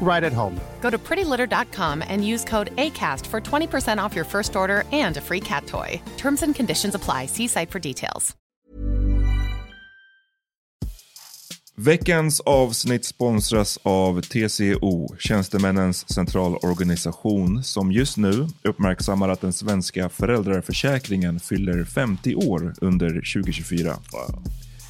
right at home. Go to prettylitter.com and use code ACAST for 20% off your first order and a free cat toy. Terms and conditions apply. See site for details. Veckans avsnitt sponsras av TCO, Tjänstemännens centralorganisation, som just nu uppmärksammar att den svenska föräldraförsäkringen fyller 50 år under 2024. Wow.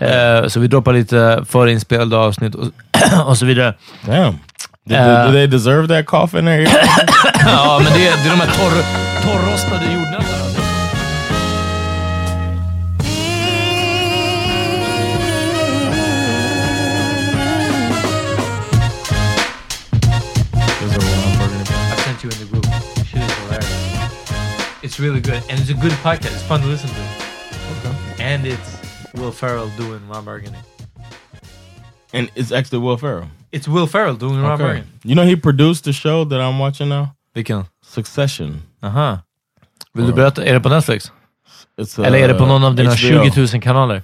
Eh, så vi droppar lite förinspelade avsnitt och, och så vidare. Damn. Did, uh, do they deserve that cough in there? ja, men det, det är de här torr, torrrostade jordnötterna. you in the group. Shit is hilarious. It's really good, and it's a good podcast. It's fun to listen to. Okay. And it's Will Ferrell doing Ron Burgundy. And it's actually Will Ferrell. It's Will Ferrell doing Ron Burgundy. You know he produced the show that I'm watching now? Vilken? Succession. Aha. Vill du berätta? Är det på Netflix? It's, uh, Eller är det på någon av dina HBO. 20 000 kanaler?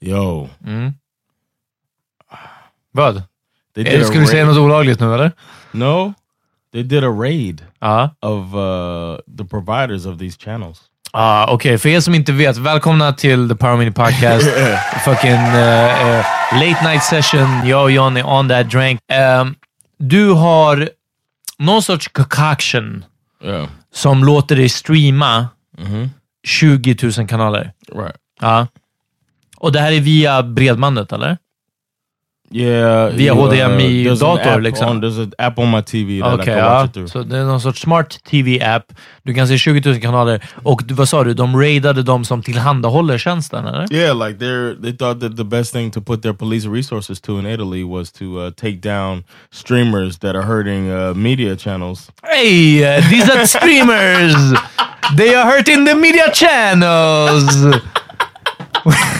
Yo. Mm. Vad? Är, ska du säga något olagligt nu eller? No. They did a raid uh. of uh, the providers of these channels. Ah, Okej, okay. för er som inte vet, välkomna till The Power Mini Podcast. Fucking uh, uh, late night session. Jag och John är on that drink. Um, du har någon sorts concoction yeah. som låter dig streama mm -hmm. 20 000 kanaler. Right. Ja. Och det här är via bredbandet, eller? Yeah, Via HDMI-dator uh, liksom? there's an app on my TV that okay, I can ja. watch it through. Så det är någon sorts smart TV-app. Du kan se 20 000 kanaler. Och vad sa du? De raidade de som tillhandahåller tjänsten, eller? Yeah, like they thought that the best thing to put their police resources to in Italy was to uh, take down streamers that are hurting uh, media channels. Hey, uh, these are streamers! they are hurting the media channels!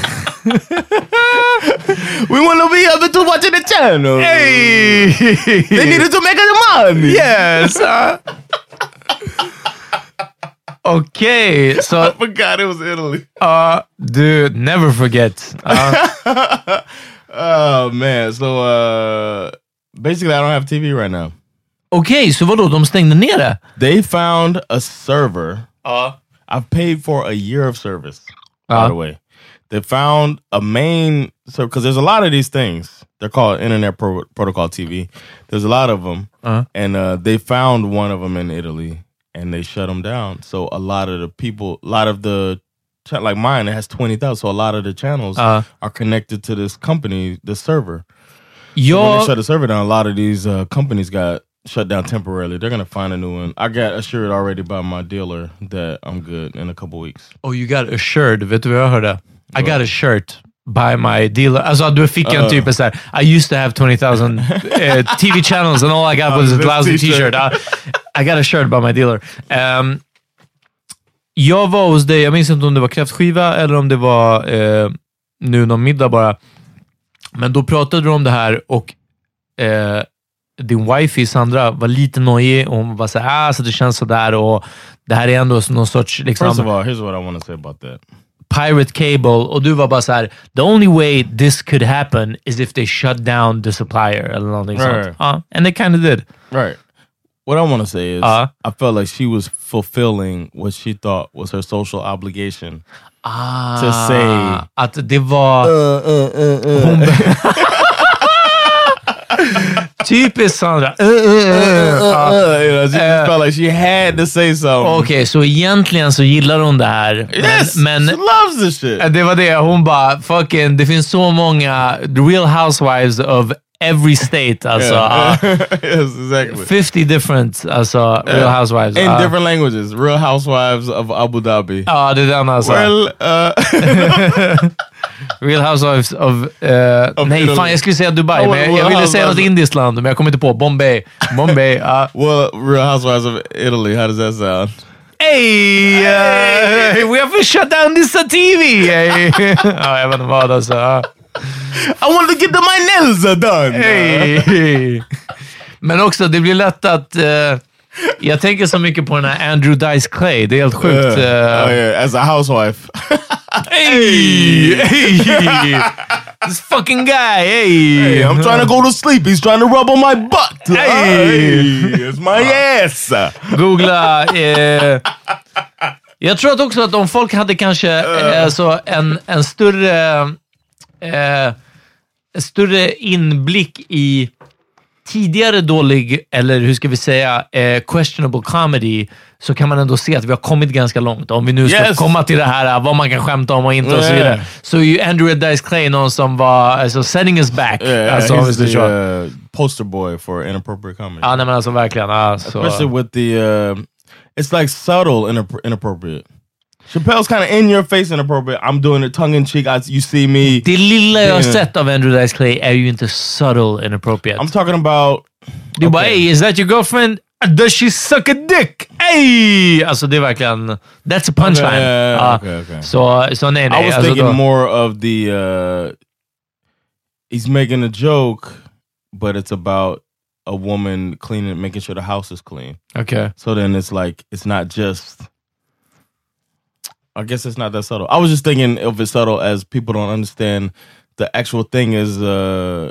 We want to be able to watch the channel. Hey! They needed to make the money. Yes! Uh. Okej, I så forgot it was Italy. uh, dude, never forget. Uh, Oh man. So uh basically I don't have TV right now. Okej, så vadå? De stängde ner det? They found a server. Ja. I've paid for a year of service. By Uh. the way, they found a main so because there's a lot of these things. They're called Internet Pro- Protocol TV. There's a lot of them, Uh-huh. and uh, they found one of them in Italy, and they shut them down. So a lot of the people, a lot of the like mine, it has twenty thousand. So a lot of the channels Uh. are connected to this company, this server. When they shut the server down, a lot of these uh, companies got shut down temporarily. They're gonna find a new one. I got assured already by my dealer that I'm good in a couple weeks. oh you got assured, vet du vad jag hörde? I got a shirt by my dealer. Alltså du fick en Uh. typ så här, I used to have 20,000 eh, TV channels and all I got was a lousy t-shirt. Uh, I got a shirt by my dealer. Um, jag var hos dig, jag minns inte om det var kräftskiva eller om det var eh, nu någon middag bara. Men då pratade du om det här och eh, din wifey Sandra var lite nojig och hon var såhär, ah, så det känns sådär och det här är ändå någon sorts... Liksom, First of all, here's what I want to say about that. Pirate cable och du var bara så här: the only way this could happen is if they shut down the supplier eller någonting Right. sånt. Ja, and they kind of did. Right. What I want to say is, Uh. I felt like she was fulfilling what she thought was her social obligation. Ah, To say- att det var... Uh, Hon Typiskt Sandra. Uh, uh, uh. She Uh. felt like she had to say something. Okej, så egentligen så gillar hon det här. Yes, Men, she men loves this shit. det var det, hon bara fucking, det finns så många real housewives of every state. Alltså, ja. yes, exactly. 50 different alltså, real housewives. In Ja. different languages. Real Housewives of Abu Dhabi. Ja, det är den alltså. Well, uh, Real Housewives of... eh, nej, Italy. fan jag skulle säga Dubai, Oh, men jag, jag ville säga något indiskt land, men jag kom inte på. Bombay. Bombay. ja. well, Real Housewives of Italy. How does that sound? Hey! Uh, we have to shut down this uh, TV! Hey. ja, jag vet inte vad alltså. I wanted to get my nails done. Hey. Men också, det blir lätt att... eh, jag tänker så mycket på den här Andrew Dice Clay. Det är helt sjukt. Uh, eh, oh yeah, as a housewife. Hey! Hey! This fucking guy, hey! Hey, I'm trying to go to sleep. He's trying to rub on my butt. Hey. it's my ass. Googla. Eh, jag tror att också att om folk hade kanske eh, så en, en större, eh, en större inblick i tidigare dålig, eller hur ska vi säga, eh, questionable comedy, så kan man ändå se att vi har kommit ganska långt. Om vi nu ska Yes. komma till det här, eh, vad man kan skämta om och inte och så Yeah. vidare. Så är ju Andrew Dice Clay någon som var alltså, setting us back. Yeah, alltså, he's the uh, poster boy for inappropriate comedy. Ja, nej, men alltså verkligen. Ja, så. Especially with the, uh, it's like subtle inappro- inappropriate. Chappelle's kind of in your face inappropriate. I'm doing it tongue in cheek. I, you see me. Det lilla jag har Yeah. sett av Andrew Dice Clay är ju inte subtle inappropriate. I'm talking about. är bara “Hey, is that your girlfriend? Does she suck a dick?” Hey! Alltså det är verkligen... That's a punchline. Okay, yeah, yeah, Ja. okay, okay. Så, så nej, nej. I was alltså thinking då- more of the. Uh, he's making a joke, but it's about a woman cleaning, making sure the house is clean. Okay. So then it's like it's not just. I guess it's not that subtle. I was just thinking of it subtle as people don't understand the actual thing is uh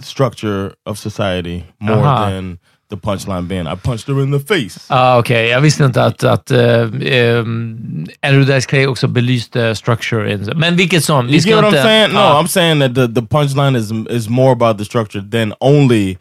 structure of society more Aha. than the punchline being I punched her in the face. Ah, Okej, jag visste inte att, att uh, um, Andrew Dice Clay också belyste structure. In, men vilket som, You get what. I'm saying? No, Ja. I'm saying that the, the punchline is is more about the structure than only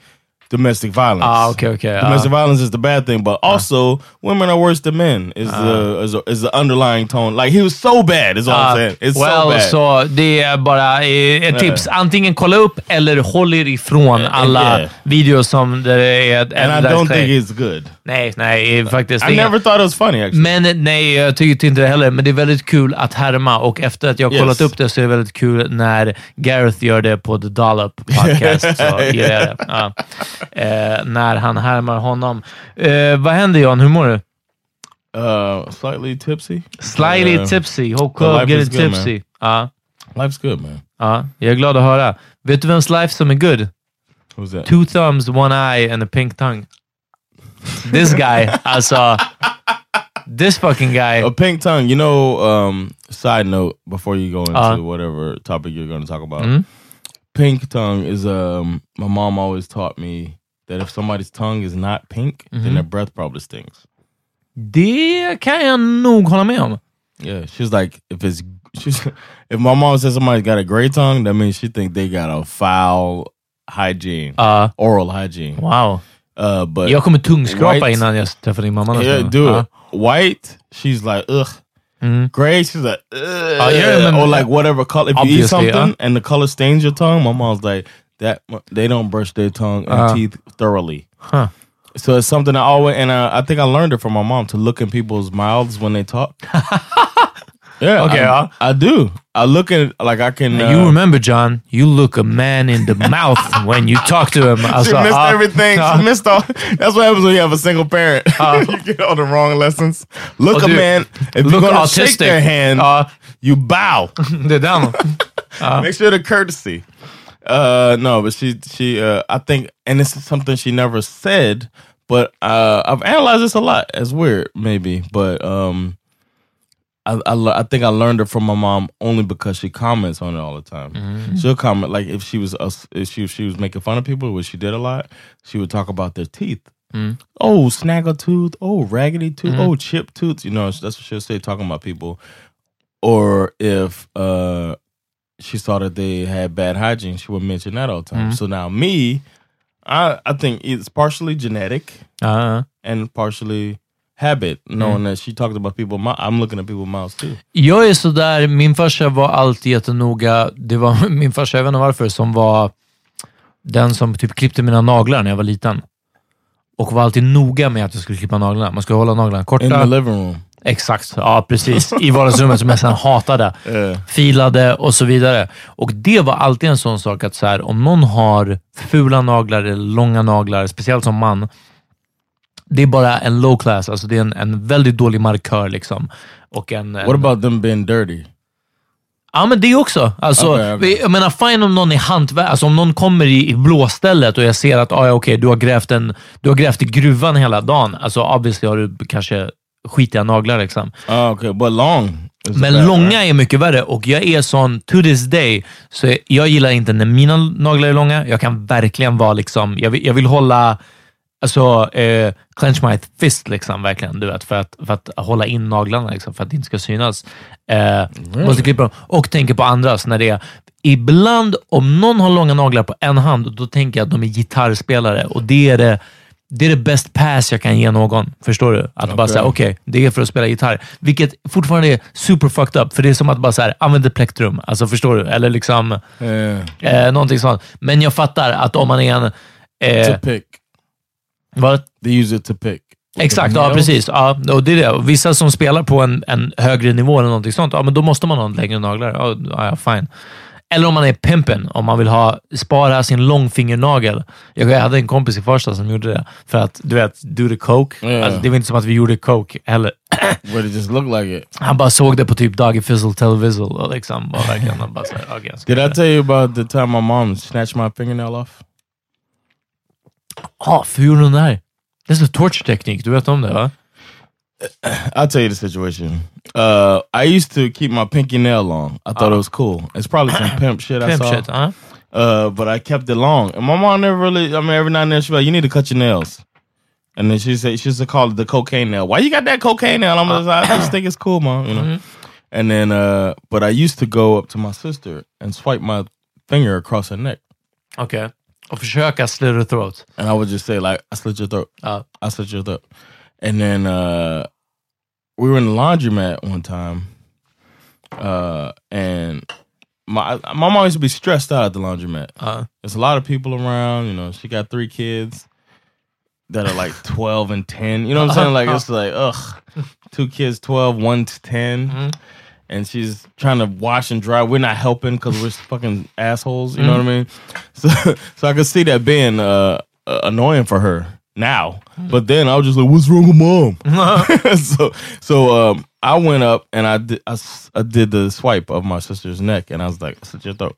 domestic violence. Ah, okay, okay. Domestic ah. violence is the bad thing, but also women are worse than men. Is the is, is the underlying tone? Like he was so bad. Is all I'm Ah, saying. It's well, so bad. så det är bara eh, ett tips. Antingen kolla upp eller håll er ifrån alla yeah. videos som det är... and I don't think it's good. Nej, nej, faktiskt. I inga- never thought it was funny actually. Men nej, jag tyckte inte det heller. Men det är väldigt kul att härma och efter att jag har Yes. kollat upp det så är det väldigt kul när Gareth gör det på The Dollop podcast. så gillar jag det. Ja. Eh, när han härmar honom. Eh, vad händer Jan? Hur mår du? uh, slightly tipsy. Slightly Uh, tipsy. Club life is getting good, man. tipsy. Ja. Life's good, man. Ja, jag är glad att höra. Vet du vems life som är good? Who's that? Two thumbs, one eye and a pink tongue. This guy, I saw This fucking guy. A pink tongue. You know, um, side note before you go into Uh. whatever topic you're going to talk about. Mm. Pink tongue is um. My mom always taught me that if somebody's tongue is not pink, then their breath probably stinks. Det kan jag nog hålla med om. Yeah, she's like, if it's she's if my mom says somebody's got a gray tongue, that means she think they got a foul hygiene, Ja, oral hygiene. wow. Uh, but Jag kommer tungskrapa White- innan jag träffar din mamma. yeah, do it. White, she's like, ugh. Mm. Gray, she's like, ugh. Oh, yeah, I or like whatever color. If you eat something and the color stains your tongue, my mom's like, that they don't brush their tongue and Uh. teeth thoroughly. Huh. So it's something I always, and uh, I think I learned it from my mom to look in people's mouths when they talk. yeah, Okay, I, uh. I do. I look at like I can. Uh, You remember Jon, you look a man in the mouth when you talk to him. She Alltså, missed ja. everything. She missed all. That's what happens when you have a single parent. you get all the wrong lessons. Look Oh, a dude. man. If Look you're gonna autistic. shake their hand, Ja, you bow. är den. Make sure the courtesy. Uh, no, but she she uh, I think, and this is something she never said, but uh, I've analyzed this a lot. It's weird, maybe, but um, I I, I think I learned it from my mom only because she comments on it all the time. Mm-hmm. She'll comment like if she was if she she was making fun of people, which she did a lot. She would talk about their teeth. Mm-hmm. Oh, snaggletooth. Oh, raggedy tooth. Mm-hmm. Oh, chip tooth. You know, that's what she'll say talking about people. Or if uh she saw that they had bad hygiene, she would mention that all the time. So now me, I I think it's partially genetic Ja. and partially habit, knowing that she talked about people. I'm looking at people's mouths too. Jag är sådär, min farsa var alltid jättenoga. Det var min farsa, jag vet inte varför, som var den som typ klippte mina naglar när jag var liten. Och var alltid noga med att jag skulle klippa naglarna. Man skulle hålla naglarna In korta. the living room. Exakt, ja precis. I vardagsrummet som jag sen hatade. Yeah. Filade och så vidare. Och det var alltid en sån sak att så här, om någon har fula naglar eller långa naglar, speciellt som man, det är bara en low class. Alltså det är en, en väldigt dålig markör. Liksom. Och en, en, What about them being dirty? Ja, men det också. Alltså, Okej, okej. Jag menar, fine om någon är hantverk. Alltså, om någon kommer i, i blåstället och jag ser att ah, ja, okay, du, har grävt en, du har grävt i gruvan hela dagen. Alltså, obviously har du kanske skitiga naglar. Liksom. Oh, okay, but long. Men bad, långa right? är mycket värre och jag är sån, to this day, så jag gillar inte när mina naglar är långa. Jag kan verkligen vara liksom, jag vill, jag vill hålla, alltså eh, clench my fist liksom, verkligen, du vet, för att, för att hålla in naglarna, liksom, för att det inte ska synas. Eh, Måste klippa dem. Och tänker på andras när det är, ibland om någon har långa naglar på en hand, då tänker jag att de är gitarrspelare och det är det det är det best pass jag kan ge någon. Förstår du? Att bara säga, okej, det är för att spela gitarr. Vilket fortfarande är super fucked up, för det är som att bara så här, använda plektrum. Alltså, förstår du? Eller liksom Yeah. eh, någonting sånt. Men jag fattar att om man är en... Eh. Vad? They use it to pick. Exakt, ja precis. Ja, och det är det. Vissa som spelar på en, en högre nivå eller någonting sånt, ja, men då måste man ha längre naglar. Ja, ja, fine. Eller om man är pimpen, om man vill ha, spara sin långfingernagel. Jag, hade en kompis i Farsta som gjorde det för att, du vet, do the coke. Ja. Alltså, det var inte som att vi gjorde coke heller. Where it just look like it. Han bara såg det på typ Doggy Fizzle Televizzle och liksom bara verkligen, bara okay, Did I tell you about the time my mom snatched my fingernail off? Ja, för hur gjorde hon det här? Det är så torch-teknik, du vet om det va? I'll tell you the situation. Uh, I used to keep my pinky nail long. I thought it was cool. It's probably some pimp shit I Pimp saw. shit, ja. Uh, but I kept it long. And my mom never really, I mean, every now and then she'd be like, you need to cut your nails. And then she said, she used to call it the cocaine nail. Why you got that cocaine nail? I'm just, I just think it's cool, mom. You know. And then, uh, but I used to go up to my sister and swipe my finger across her neck, Okej. Och försöka slit her throat. and I would just say like, "I slit your throat. Ja. I slit your throat." And then uh, we were in the laundromat one time, uh, and my my mom used to be stressed out at the laundromat. Ja. There's a lot of people around. You know, she got three kids that are like 12 and 10. You know what I'm saying? Like, it's like, ugh, two kids, 12, one's 10. And she's trying to wash and dry. We're not helping because we're fucking assholes. You know what I mean? So, so I could see that being uh, uh, annoying for her. now. But then I was just like, "What's wrong with mom?" so so um, I went up and I did I, s- I did the swipe of my sister's neck, and I was like, "Slit your throat."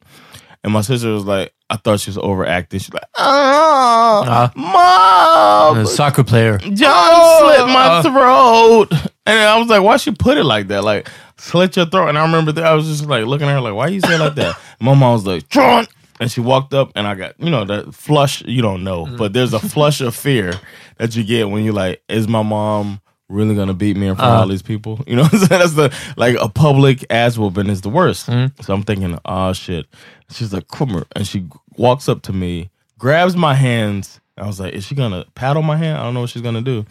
And my sister was like, I thought she was overacting. She's like, "Oh, Uh, mom, a soccer player. Jon slit my uh. throat. And I was like, why she put it like that? Like, slit your throat. And I remember that I was just like looking at her like, why you say like that? my mom was like, John. And she walked up and I got, you know, that flush, you don't know, mm-hmm. but there's a flush of fear that you get when you're like, is my mom really gonna beat me in front of uh-huh. all these people? You know what I'm saying? That's the like a public ass whooping is the worst. Mm-hmm. So I'm thinking, oh shit. She's like, come here. And she walks up to me, grabs my hands. I was like, is she gonna paddle my hand? I don't know what she's gonna do.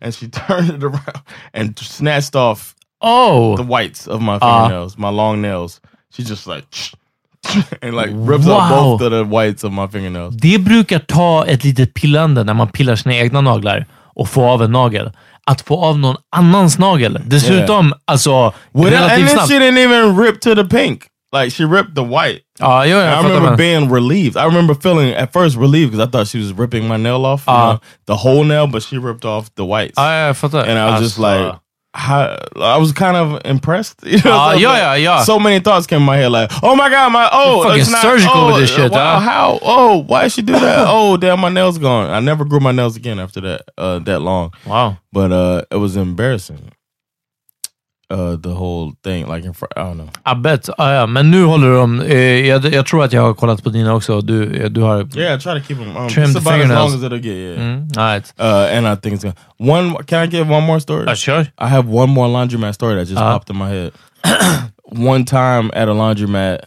And she turned it around and snatched off Oh! the whites of my fingernails, uh. my long nails. She just like and like rips Wow. up both of the whites of my fingernails. Det brukar ta ett litet pillande när man pillar sina egna naglar och få av en nagel. Att få av någon annans nagel. Dessutom, alltså, Well, and then she didn't even rip to the pink. Like she ripped the white. Ah, ja, yeah, And I remember being relieved. I remember feeling at first relieved because I thought she was ripping my nail off, you Ah. know, the whole nail, but she ripped off the whites. Ah, jag fattar. and I was just like, how, I was kind of impressed. You know, Ah, so yeah, like- yeah, yeah. So many thoughts came in my head, like, oh my god, my oh, fucking it's not, surgical oh, with this shit, Wow, huh? how? Oh, why did she do that? oh, damn, my nails gone. I never grew my nails again after that. Uh, that long, Wow. but uh, it was embarrassing. Uh, the whole thing, like in front, I don't know. I bet. Ah, ja. Men nu håller de... Eh, jag, jag tror att jag har kollat på dina också. Du, eh, du har... Yeah, I try to keep them. Um, Trimmed it's about as long as it'll get. Yeah. Mm, alright. Uh, and I think it's gonna. One. Can I give one more story? Ja, kör. I have one more laundromat story that just Uh-huh. popped in my head. one time at a laundromat,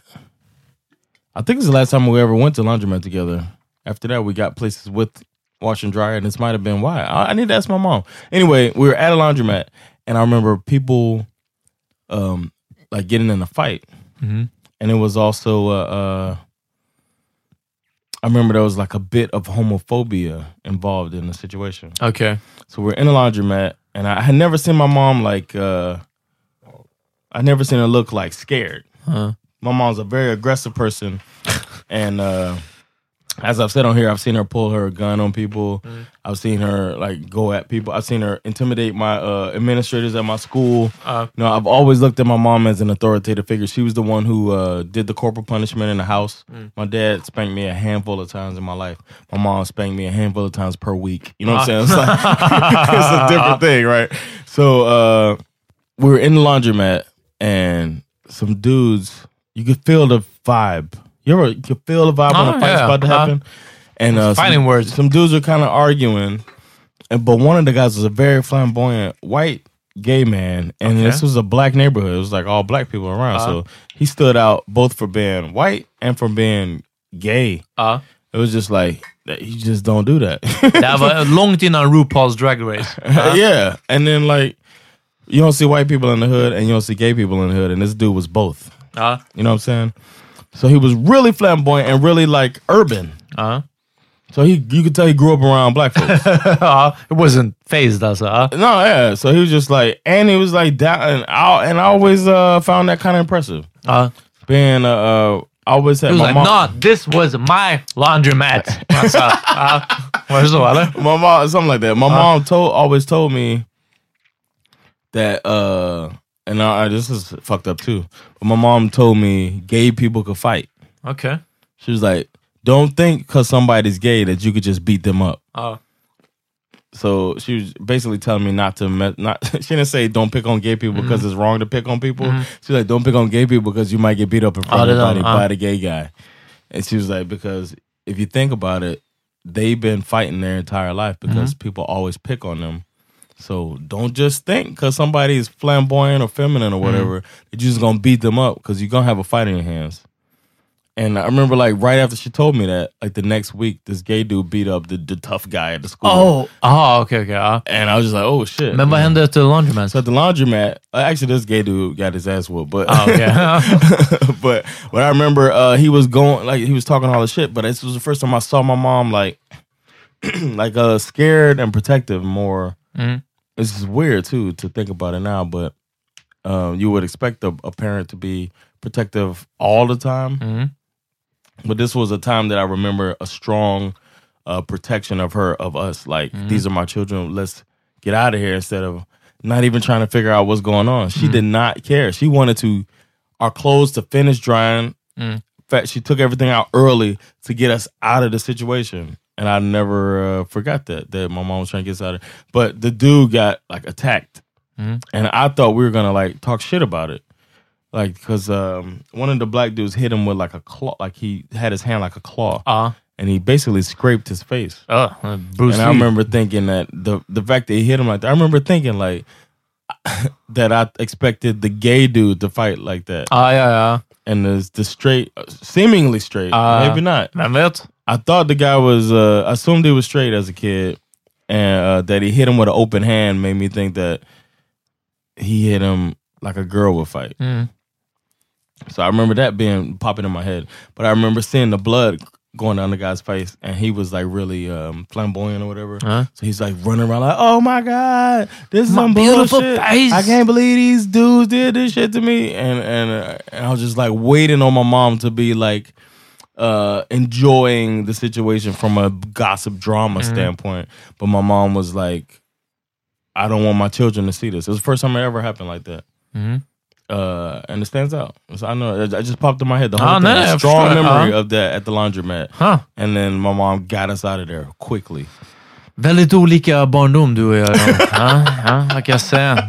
I think it's the last time we ever went to laundromat together. After that, we got places with wash and dryer, and this might have been why. I, I need to ask my mom. Anyway, we were at a laundromat, and I remember people, um, like getting in a fight, Mhm. and it was also, uh, uh, I remember there was like a bit of homophobia involved in the situation. Okay, So we're in a laundromat, and I had never seen my mom like. uh I never seen her look like scared. Uh, My mom's a very aggressive person, and uh as I've said on here, I've seen her pull her gun on people. I've seen her like go at people. I've seen her intimidate my uh, administrators at my school. Uh. you know, I've always looked at my mom as an authoritative figure. She was the one who uh, did the corporal punishment in the house. My dad spanked me a handful of times in my life. My mom spanked me a handful of times per week. You know what I'm saying? It's, like, it's a different thing, right? So uh, we were in the laundromat, and some dudes. You could feel the vibe. You ever you feel the vibe when Oh, a fight's yeah. about to Uh-huh. happen? And uh, Fighting some, words. Some dudes are kind of arguing, and but one of the guys was a very flamboyant white gay man, and Okay. this was a black neighborhood. It was like all black people around, Uh-huh. so he stood out both for being white and for being gay. ja. It was just like you just don't do that. Det här var långt innan RuPaul's Drag Race. yeah, and then like you don't see white people in the hood, and you don't see gay people in the hood, and this dude was both. Ja. You know what I'm saying? So he was really flamboyant and really like urban. Ja. So he, you could tell he grew up around black folks. Ja, It wasn't phased us, Ja. no, yeah. So he was just like, and he was like down, and I, and I always uh, found that kind of impressive. Ja. Being, uh, uh, I always had It was my like, mom. no, this was my laundromat. Var det så eller? my mom, something like that. My mom told, always told me that, uh, and I, this is fucked up too. But my mom told me gay people could fight. Okay. She was like, don't think because somebody's gay that you could just beat them up. Ja. So she was basically telling me not to me- not. She didn't say don't pick on gay people because mm-hmm. it's wrong to pick on people. Mm-hmm. She's like don't pick on gay people because you might get beat up in front Oh, of they uh. by the gay guy. And she was like because if you think about it, they've been fighting their entire life because mm-hmm. people always pick on them. So don't just think because somebody is flamboyant or feminine or whatever that you're just gonna beat them up because you're gonna have a fight in your hands. And I remember like right after she told me that, like the next week, this gay dude beat up the, the tough guy at the school. Oh, aha, okay, okej. ja. And I was just like, oh shit. Men vad hände the laundromat? So at the laundromat, uh, actually, this gay dude got his ass whooped, but Ah, okay. but but I remember uh, he was going like he was talking all the shit. But this was the first time I saw my mom like like uh scared and protective more. This is weird too to think about it now, but um, you would expect a, a parent to be protective all the time. Mhm. But this was a time that I remember a strong uh, protection of her of us. Like these are my children. Let's get out of here instead of not even trying to figure out what's going on. She did not care. She wanted to our clothes to finish drying. In fact, she took everything out early to get us out of the situation. And I never uh, forgot that that my mom was trying to get us out of. But the dude got like attacked, and I thought we were gonna like talk shit about it, like because um, one of the black dudes hit him with like a claw, like he had his hand like a claw, Ja. and he basically scraped his face. Ja, Bruce and I remember thinking that the the fact that he hit him like that, I remember thinking like that I expected the gay dude to fight like that, Ja, ja, ja. and the the straight, seemingly straight, Uh, maybe not. Vem vet? I thought the guy was, uh, I assumed he was straight as a kid, and uh, that he hit him with an open hand made me think that he hit him like a girl would fight. Mm. So I remember that being popping in my head, but I remember seeing the blood going down the guy's face, and he was like really um, flamboyant or whatever. Huh? So he's like running around like, "Oh my god, this is My some beautiful bullshit! face." I can't believe these dudes did this shit to me." And and, uh, and I was just like waiting on my mom to be like uh enjoying the situation from a gossip drama standpoint, but my mom was like, "I don't want my children to see this." It was the first time it ever happened like that. Mhm. Uh, and it stands out. So I know it, it just popped in my head. The whole Ah, thing, nej, a strong förstår. memory Ja. of that at the laundromat. Huh. And then my mom got us out of there quickly. Väldigt olika barndom du och jag. Ja, ja, vad kan jag säga?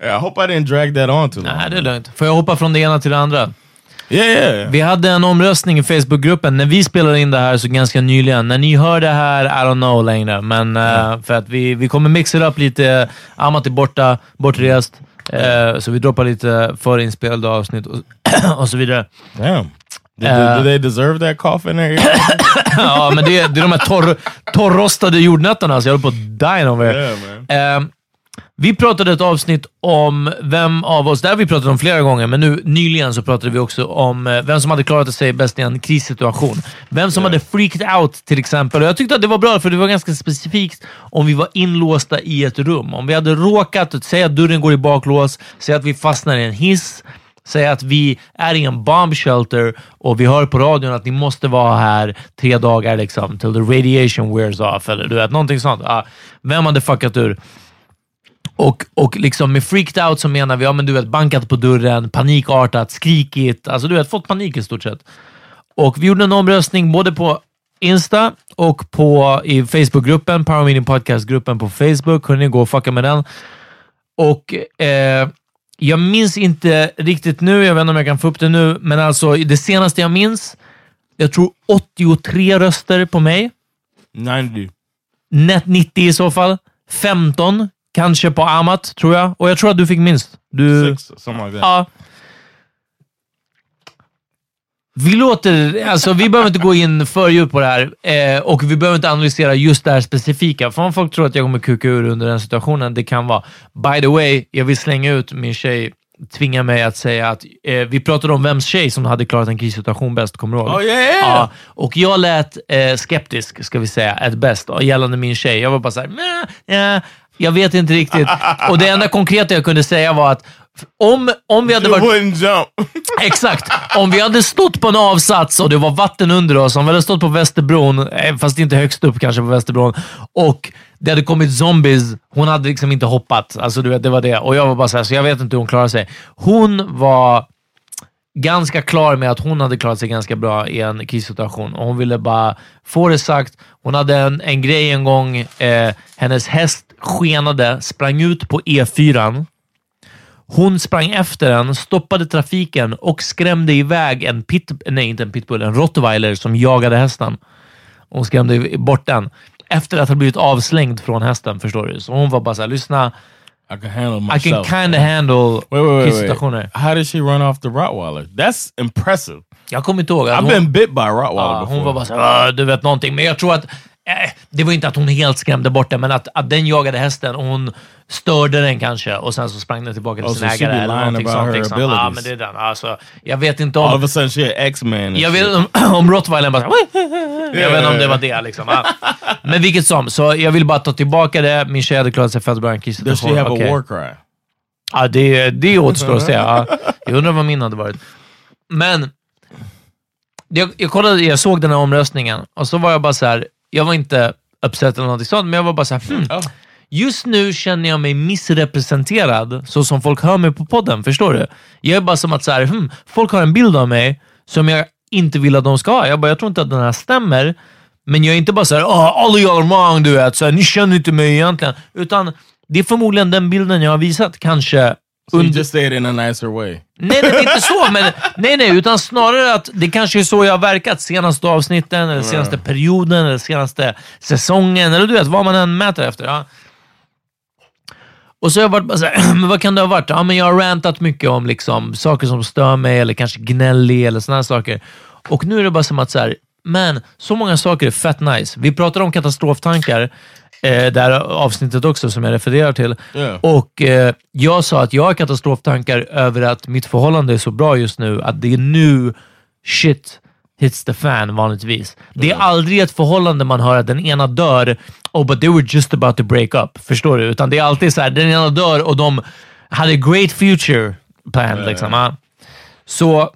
I hope I didn't drag that on too long. Nej, det är lugnt. Får jag hoppa från det ena till det andra? Yeah, yeah. Vi hade en omröstning i Facebookgruppen när vi spelade in det här så ganska nyligen. När ni hör det här, I don't know längre. Men eh, för att vi, vi kommer mixa upp lite. Amat är borta, bortrest. Eh, så vi droppar lite förinspelade avsnitt och, och så vidare. Damn. Did, Uh, do they deserve that cough in there? ja, men det, det är de här torr, torrrostade jordnötterna, så jag håller på att die over. Yeah, man. Vi pratade ett avsnitt om vem av oss, det har vi pratat om flera gånger, men nu nyligen så pratade vi också om eh, vem som hade klarat sig bäst i en krissituation. Vem som hade freaked out till exempel. Och jag tyckte att det var bra, för det var ganska specifikt om vi var inlåsta i ett rum. Om vi hade råkat, säg att dörren går i baklås, säg att vi fastnar i en hiss, Säg att vi är i en bomb shelter och vi hör på radion att ni måste vara här tre dagar liksom, till the radiation wears off, eller du vet, någonting sånt. Ja, vem hade fuckat ur? Och, och liksom med freaked out så menar vi, ja men du vet, bankat på dörren, panikartat, skrikit, alltså du vet, fått panik i stort sett. Och vi gjorde en omröstning både på Insta och på, i Facebookgruppen, Power Meeting Podcast-gruppen på Facebook. Kunde ni gå och fucka med den. Och eh, jag minns inte riktigt nu, jag vet inte om jag kan få upp det nu, men alltså det senaste jag minns, jag tror 83 röster på mig. 90. Net 90 i så fall. 15 kanske på Amat, tror jag. Och jag tror att du fick minst. Du, something like that. Ja. Vi låter, alltså vi behöver inte gå in för djupt på det här eh, och vi behöver inte analysera just det här specifika. För om folk tror att jag kommer kuka ur under den situationen, det kan vara. By the way, jag vill slänga ut min tjej, tvinga mig att säga att eh, vi pratade om vems tjej som hade klarat en krissituation bäst, kommer du ihåg? Oh, yeah. Ja, och jag lät eh, skeptisk, ska vi säga, ett bäst gällande min tjej. Jag var bara såhär, jag vet inte riktigt. Och det enda konkreta jag kunde säga var att om, om vi hade You varit... wouldn't jump. Exakt. Om vi hade stått på en avsats och det var vatten under oss, om vi hade stått på Västerbron, eh, fast inte högst upp kanske på Västerbron, och det hade kommit zombies, hon hade liksom inte hoppat. Alltså du vet, det var det. Och jag var bara såhär, så jag vet inte hur hon klarar sig. Hon var ganska klar med att hon hade klarat sig ganska bra i en krissituation och hon ville bara få det sagt. Hon hade en, en grej en gång, eh, hennes häst skenade, sprang ut på E4. Hon sprang efter den, stoppade trafiken och skrämde iväg en pit, nej inte en pitbull, en rottweiler som jagade hästen. Hon skrämde bort den efter att ha blivit avslängd från hästen, förstår du. Så hon var bara såhär, lyssna, i can handle I myself. can kind of handle Wait, wait, wait, krissituationer. wait. How did she run off the Rottweiler? That's impressive. Jag kommer inte ihåg. I've hon- been bit by Rottweiler Ja, before. hon var bara såhär, "Ah, du vet någonting. Men jag tror att det var inte att hon helt skrämde bort den, men att, att den jagade hästen och hon störde den kanske och sen så sprang den tillbaka till Oh, sin ägare. eller någonting sånt, liksom. Men det är den. Alltså, jag vet inte om... All of a sudden she an X-Man Jag vet om, om rottweilern bara Jag vet inte om det var det liksom. Men vilket som, så jag vill bara ta tillbaka det. Min tjej hade klarat sig fett bra i en Does she have Okej. a war cry? Ja, det, det återstår att se. Ja. Jag undrar vad min hade varit. Men, jag, jag, kollade, jag såg den här omröstningen och så var jag bara så här. Jag var inte upset eller någonting sånt, men jag var bara så här, hmm, just nu känner jag mig missrepresenterad så som folk hör mig på podden. Förstår du? Jag är bara som att så här, hmm, folk har en bild av mig som jag inte vill att de ska ha. Jag bara, jag tror inte att den här stämmer. Men jag är inte bara såhär, oh, all y'all wrong, du vet. Så här, ni känner inte mig egentligen. Utan det är förmodligen den bilden jag har visat, kanske. So you just say it in a nicer way. Nej, nej, inte så. Men, nej, nej, utan snarare att det kanske är så jag har verkat senaste avsnitten, eller senaste perioden, eller senaste säsongen, eller du vet, vad man än mäter efter. Ja. Och så har jag varit bara såhär, men vad kan det ha varit? Ja, men jag har rantat mycket om liksom, saker som stör mig, eller kanske gnällig, eller här saker. Och nu är det bara som att så här, men så många saker är fett nice. Vi pratar om katastroftankar, eh, det här avsnittet också som jag refererar till. Yeah. Och eh, jag sa att jag har katastroftankar över att mitt förhållande är så bra just nu, att det är nu shit hits the fan vanligtvis. Det är aldrig ett förhållande man hör att den ena dör, oh but they were just about to break up. Förstår du? Utan det är alltid så här, den ena dör och de hade a great future plan. Liksom, ja. Så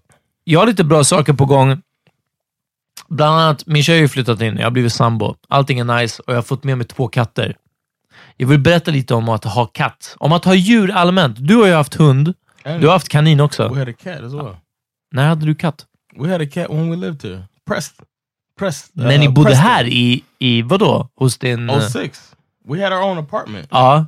jag har lite bra saker på gång. Bland annat, min tjej har ju flyttat in, jag har blivit sambo. Allting är nice och jag har fått med mig två katter. Jag vill berätta lite om att ha katt. Om att ha djur allmänt. Du har ju haft hund. Du har haft kanin också. We had a cat as well. När hade du katt? We had a cat when we lived here. Preston. Preston. Men ni uh, bodde Preston. här i, i vadå? Hos din... Oh six. We had our own apartment. Ja.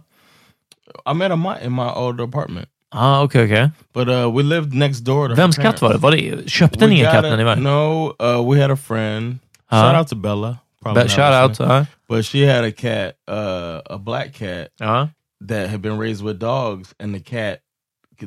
I met a in my old apartment. Ja, okej, okej. But uh, we lived next door to her Vems katt parents. var det? var det? Köpte We ni en got katt när ni var No, uh, we had a friend. Uh-huh. Shout out to Bella. Be- not shout out, listening. uh. But she had a cat, uh, a black cat Ja. that had been raised with dogs, and the cat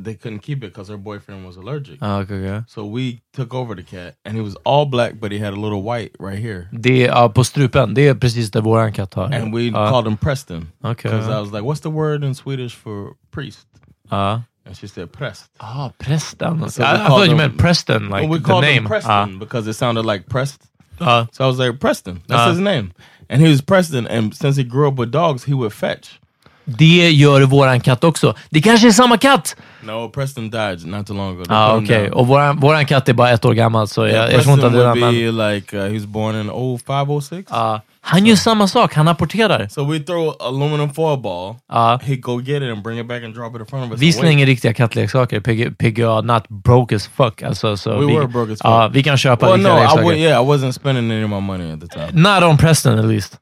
they couldn't keep it because her boyfriend was allergic. Okej, okej. So we took over the cat, and he was all black, but he had a little white right here. Det är ja, på strupen. Det är precis där våran katt har. And we ja. called him Preston. Okay. Because I was like, what's the word in Swedish for priest? Ja. And she said präst. Ah, Preston. So I, I thought you meant Preston, like Well, we the called name. him Preston because it sounded like pressed. Ja. So I was like, Preston, that's Uh. his name. And he was Preston, and since he grew up with dogs, he would fetch. Det gör våran katt också. Det kanske är samma katt! No, Preston died not too long ago. They him okej. down. Och våran, våran katt är bara ett år gammal, så Yeah, jag, jag tror inte att det är. Men, like, uh, he was born in 0506. ja. han gör samma sak, han apporterar. So we throw aluminum foil ball. Ja. He'd go get it and bring it back and drop it in front of us. Vi slänger riktiga kattleksaker. Are not broke as fuck. Alltså, så We vi, were broke as fuck. Ja, vi kan köpa Well, riktiga no, I leksaker. would, yeah, I wasn't spending any of my money at the time. Not on Preston at least.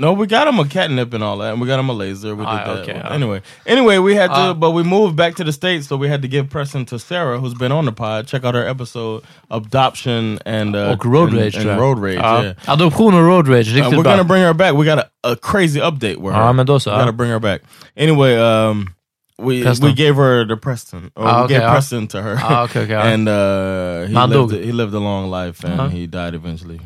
No, we got him a catnip and all that, and we got him a laser. We did Ah, that. okay, one. ah. Anyway, anyway, we had to, Ah. but we moved back to the states, so we had to give Preston to Sarah, who's been on the pod. Check out her episode, adoption and uh, Och road and, rage. tror and jag. road rage. Ja. Yeah. Adoption och road rage, Uh, we're bra. gonna bring her back. We got a, a crazy update with her. Ja, men då så. We ja. gotta bring her back. Anyway, um, we Preston. we gave her the Preston. Or Ah, we okay, gave ah. Preston to her. Ah, okay, okay, ah. and uh, he Han lived dog. he lived a long life and Ah. he died eventually.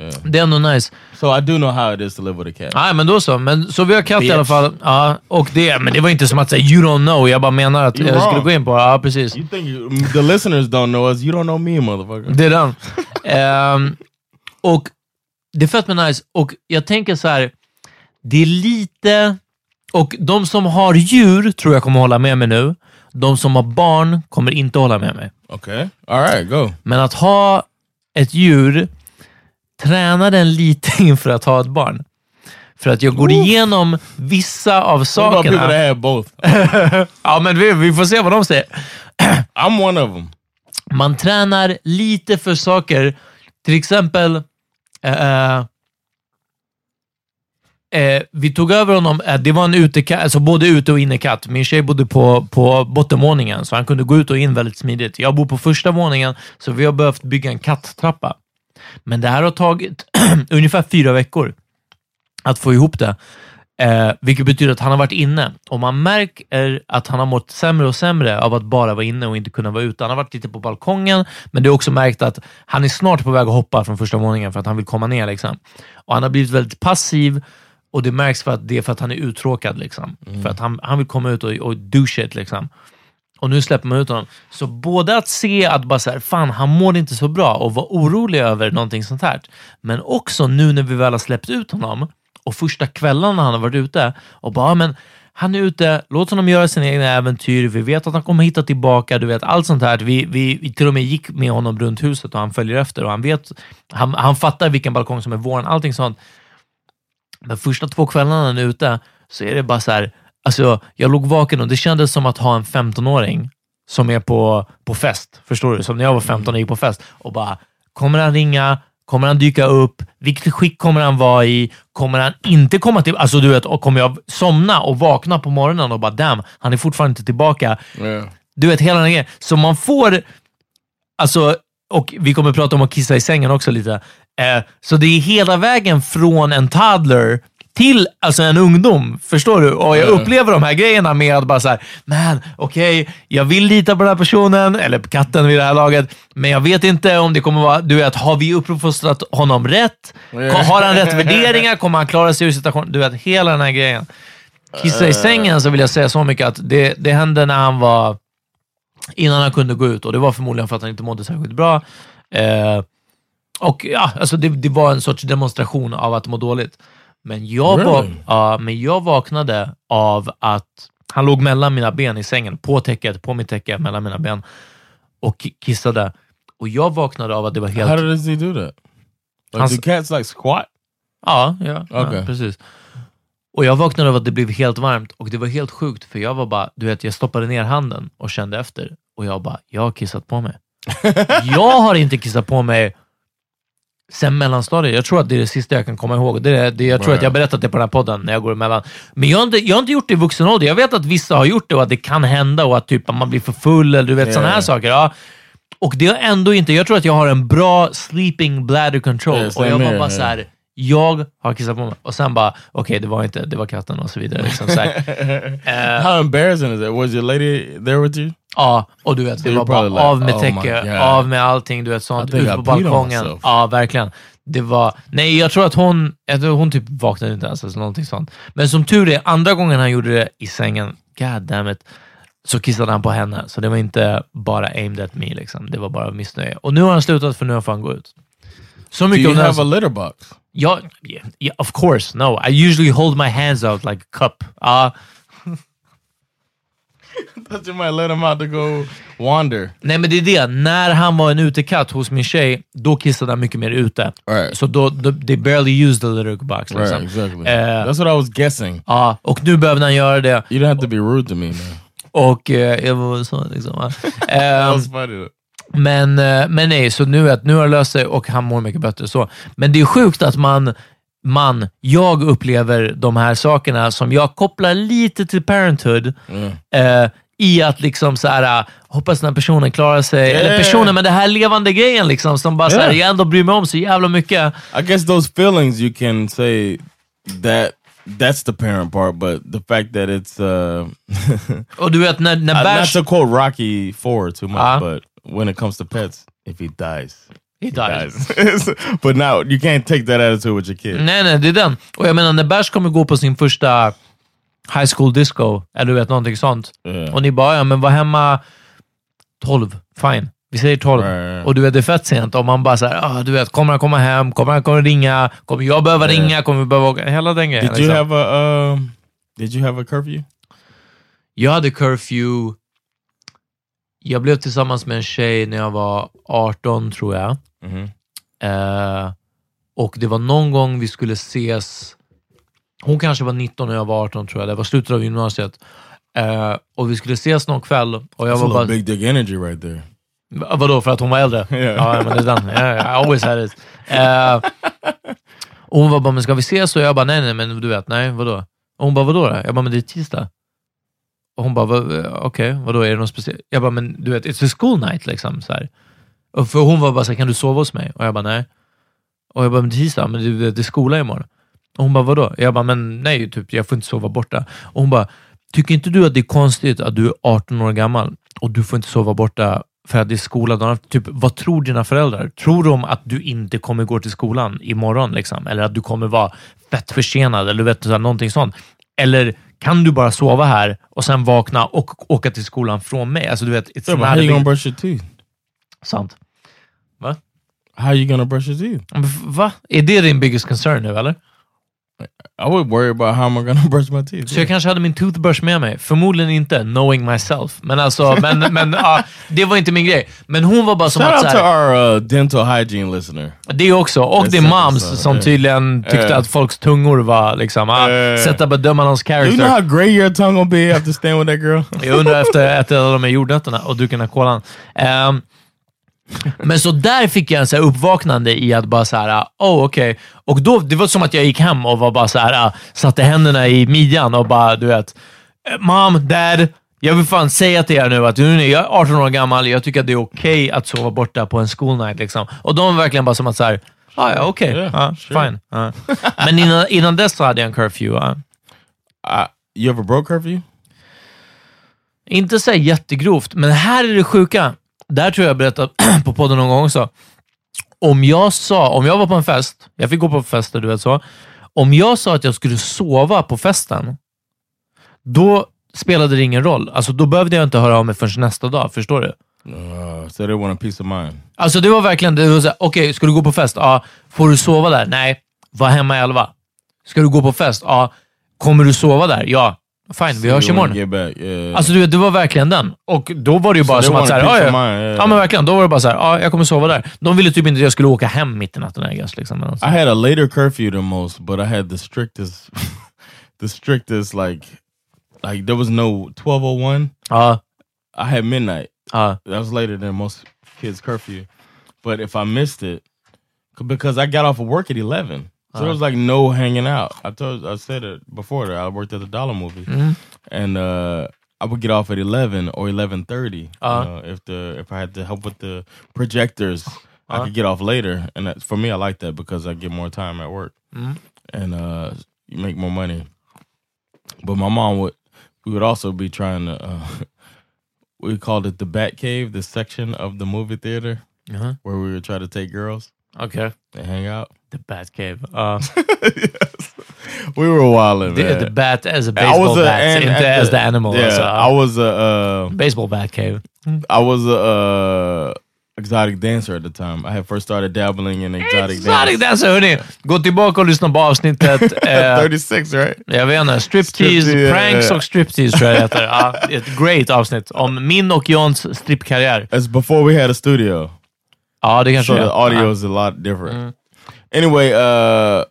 Yeah. Det är ändå nice. So I do know how it is to live with a cat. Nej, men då så. Men, så vi har katt i Bitch. alla fall. Ja, och det, men det var inte som att säga you don't know. Jag bara menar att You're jag skulle wrong. gå in på Ja, precis. You think you, the listeners don't know us? You don't know me, motherfucker. Det är den. Ehm, och det är fett med nice. Och jag tänker så här. Det är lite... Och de som har djur tror jag kommer hålla med mig nu. De som har barn kommer inte hålla med mig. Okay. All right, go. Men att ha ett djur, träna den lite inför att ha ett barn. För att jag går igenom vissa av about people sakerna. have both? Ja, men vi, vi får se vad de säger. I'm one of them. Man tränar lite för saker. Till exempel, eh, eh, vi tog över honom, eh, det var en utekatt, alltså både ute och innekatt. Min tjej bodde på, på bottenvåningen, så han kunde gå ut och in väldigt smidigt. Jag bor på första våningen, så vi har behövt bygga en katttrappa. Men det här har tagit ungefär fyra veckor att få ihop det. Eh, vilket betyder att han har varit inne. Och man märker att han har mått sämre och sämre av att bara vara inne och inte kunna vara ute. Han har varit lite på balkongen, men det är också märkt att han är snart på väg att hoppa från första våningen för att han vill komma ner. Liksom. Och Han har blivit väldigt passiv och det märks för att det är för att han är uttråkad. Liksom. För att han, han vill komma ut och, och do shit. Liksom. Och nu släpper man ut honom. Så både att se att bara så här, fan, han mår inte så bra och vara orolig över någonting sånt här. Men också nu när vi väl har släppt ut honom och första kvällarna han har varit ute och bara, men han är ute, låt honom göra sina egna äventyr, vi vet att han kommer hitta tillbaka, du vet allt sånt här. Vi, vi, vi till och med gick med honom runt huset och han följer efter och han vet, han, han fattar vilken balkong som är våran, allting sånt. Men första två kvällarna han är ute så är det bara så här, alltså jag låg vaken och det kändes som att ha en 15-åring som är på, på fest. Förstår du? Som när jag var 15 och gick på fest och bara, kommer han ringa? Kommer han dyka upp? Vilket skick kommer han vara i? Kommer han inte komma till... Alltså du vet, och kommer jag somna och vakna på morgonen och bara damn, han är fortfarande inte tillbaka. Yeah. Du vet, hela den grejen. Så man får... Alltså, och vi kommer prata om att kissa i sängen också lite. Eh, så det är hela vägen från en toddler till alltså en ungdom. Förstår du? Och jag upplever de här grejerna med att bara så här, man, okej, jag vill lita på den här personen, eller katten vid det här laget, men jag vet inte om det kommer vara, du vet, har vi uppfostrat honom rätt? Har han rätt värderingar? Kommer han klara sig ur situationen? Du vet, hela den här grejen. Kissa i sängen så vill jag säga så mycket att det, det hände när han var innan han kunde gå ut och det var förmodligen för att han inte mådde särskilt bra. Eh, och ja, alltså det, det var en sorts demonstration av att må dåligt. Men jag, Really? ja, men jag vaknade av att han låg mellan mina ben i sängen, på täcket, på mitt täcke, mellan mina ben och ki- kissade. Och jag vaknade av att det var helt... How does he do that? Like, Hans- do cats like squat? Ja, ja, ja Okej. precis. Och jag vaknade av att det blev helt varmt och det var helt sjukt för jag var bara, du vet, jag stoppade ner handen och kände efter och jag bara, jag har kissat på mig. jag har inte kissat på mig sen mellanstadiet. Jag tror att det är det sista jag kan komma ihåg. Det är, det, jag tror att jag har berättat det på den här podden när jag går emellan. Men jag har inte, jag har inte gjort det i vuxen ålder. Jag vet att vissa har gjort det och att det kan hända och att typ man blir för full eller du vet Ja. sådana här saker. Ja. Och det har ändå inte, jag tror att jag har en bra sleeping bladder control. Ja, och jag var bara så här, jag har kissat på mig. Och sen bara, okej det var inte, det var katten och så vidare. Liksom, så här. Eh, How embarrassing is that? Was your lady there with you? Ja, och du vet, det var bara like, av med oh täcke, av med allting, du vet sånt, ut på balkongen. myself. Ja, verkligen. Det var, nej, jag tror att hon, jag tror hon typ vaknade inte ens, eller någonting sånt. Men som tur är, andra gången han gjorde det i sängen, god damn it, så kissade han på henne. Så det var inte bara aimed at me, liksom. det var bara missnöje. Och nu har han slutat, för nu får han gå ut. Så Do mycket you om det have a litter box? Ja, yeah, yeah, of course, no. I usually hold my hands out like a cup. Ja. Thought you might let him out to go wander. Nej men det är det, när han var en utekatt hos min tjej, då kissade han mycket mer ute. Right. Så då, då, they barely used the litter box. Liksom. Right, exactly. Eh, That's what I was guessing. ja, och nu behövde han göra det. You don't have to be rude to me, man. Och eh, jag var så liksom. Ehm, funny. men, eh, men nej, så nu, att, nu har det löst sig och han mår mycket bättre. så. Men det är sjukt att man man, jag upplever de här sakerna som jag kopplar lite till parenthood. Eh, I att liksom så här, äh, hoppas den här personen klarar sig. Yeah. Eller personen med det här levande grejen liksom, som bara så här, Yeah. jag ändå bryr mig om så jävla mycket. I guess those feelings you can say that that's the parent part, but the fact that it's uh Och du vet när, när uh, not to quote Rocky Four too much, Uh-huh. but when it comes to pets, if he dies, He dies. but now you can't take that attitude with your kid. Nej, nej, det är den. Och jag menar, när Bash kommer gå på sin första high school disco, eller du vet, någonting sånt. Yeah. Och ni bara, ja men var hemma 12, fine. Vi säger 12. Right. Och du vet, det är fett sent. Och man bara såhär, ah, du vet, kommer han komma hem? Kommer han komma ringa? Kommer jag behöva Yeah. ringa? Kommer vi behöva åka? Hela den grejen. Did you liksom. have a um? Did you have a curfew? Jag hade curfew. Jag blev tillsammans med en tjej när jag var 18, tror jag. Mhm. Eh, och det var någon gång vi skulle ses. Hon kanske var 19 och jag var 18, tror jag. Det var slutet av gymnasiet. Eh, och vi skulle ses någon kväll. Och jag That's var bara... big dick energy right there. Va- Vadå, för att hon var äldre? Yeah. Ja, men det är den. Yeah, I always had it. Eh, och hon var bara, men ska vi ses? Och jag bara, nej, nej, men du vet, nej, vadå? Och hon bara, vadå då? Jag bara, men det är tisdag. Och hon bara, okej, okay, okej, vadå, är det något speciellt? Jag bara, men du vet, it's a school night liksom. Så här. Och för hon var bara så här, kan du sova hos mig? Och jag bara, nej. Och jag bara, men det är tisdag, men det, det, det är skola imorgon. Och hon bara, vadå? Jag bara, men nej, typ, jag får inte sova borta. Och hon bara, tycker inte du att det är konstigt att du är 18 år gammal och du får inte sova borta för att det är skola dagen efter? Typ, vad tror dina föräldrar? Tror de att du inte kommer gå till skolan imorgon? Liksom? Eller att du kommer vara fett försenad? Eller vet du, så här, någonting sånt? Eller kan du bara sova här och sen vakna och åka till skolan från mig? Alltså, du vet, it's Yeah, but how you gonna brush your teeth? Sant. Va? How you gonna brush your teeth? Va? Är det din biggest concern nu, eller? I would worry about how am I gonna brush my teeth. Så jag kanske hade min toothbrush med mig. Förmodligen inte, knowing myself. Men alltså, men, men ja, det var inte min grej. Men hon var bara som Shout att... out Så to our uh, dental hygiene listener. det också. Och det är moms så. som Eh. tydligen tyckte Eh. att folks tungor var liksom... Ah, Eh. sätta bedöma någons Do you character. know how gray your tongue gonna be after staying with that girl? Jag undrar efter äta alla de här jordnötterna och druckit den här kolan. Ehm, men så där fick jag en så uppvaknande i att bara så här, oh okej. Och då, det var som att jag gick hem och var bara så här, satte händerna i midjan och bara, du vet, "Eh, mom, dad, jag vill fan säga till er nu att nu är jag 18 år gammal, jag tycker att det är okej att sova borta på en school night. Liksom. Och de var verkligen bara som att så här, ah, ja okej, Yeah, ah, sure. fine. ah." Men innan, innan dess så hade jag en curfew. ah. Uh, you ever broke curfew? Inte så jättegrovt, men här är det sjuka. Där tror jag jag berättat på podden någon gång också. Om jag sa, om jag var på en fest, jag fick gå på fester, du vet så. Om jag sa att jag skulle sova på festen, då spelade det ingen roll. Alltså då behövde jag inte höra av mig förrän nästa dag, förstår du? Uh, so they want a peace of mind. Alltså det var verkligen, det var okej, ska du gå på fest? Ja. Får du sova där? Nej. Var hemma elva. Ska du gå på fest? Ja. Kommer du sova där? Ja. Fine, vi hörs imorgon. Back. Yeah. Alltså du vet, det var verkligen den. Och då var det ju So bara they som att såhär, ja, ja. yeah, ja men verkligen. Då var det bara såhär, ja jag kommer sova där. De ville typ inte att jag skulle åka hem mitt i natten I guess. Liksom, något I had a later curfew than most, but I had the strictest, the strictest like, like there was no twelve oh one. Ja, I had midnight. ja. That was later than most kids' curfew. But if I missed it, because I got off of work at eleven, so there was like no hanging out. I told, I said it before that I worked at the Dollar Movie, and uh, I would get off at eleven or eleven thirty. Uh-huh. You know, if the if I had to help with the projectors, I Uh-huh. could get off later, and that, for me, I like that because I get more time at work, Mhm. and uh, you make more money. But my mom would, we would also be trying to. Uh, we called it the Bat Cave, the section of the movie theater Jaha. where we would try to take girls Okay, and hang out. The Bat Cave. Ja. yes. We were wilding, the, man. the bat as a I baseball was a, bat, and at as the animal. Yeah, alltså. I was a, uh, baseball bat cave. I was a uh, exotic dancer at the time. I had first started dabbling in exotic, Exotic dance. dancer, hörni! Gå tillbaka och lyssna på avsnittet. eh, 36, right? Jag vet inte. Striptease, Striptease, pranks ja. och striptease tror jag heter. Ett great avsnitt om min och Jons strippkarriär. That's before we had a studio. Ja, det kanske So the audio Ja. is a lot different. Mm. Anyway, uh,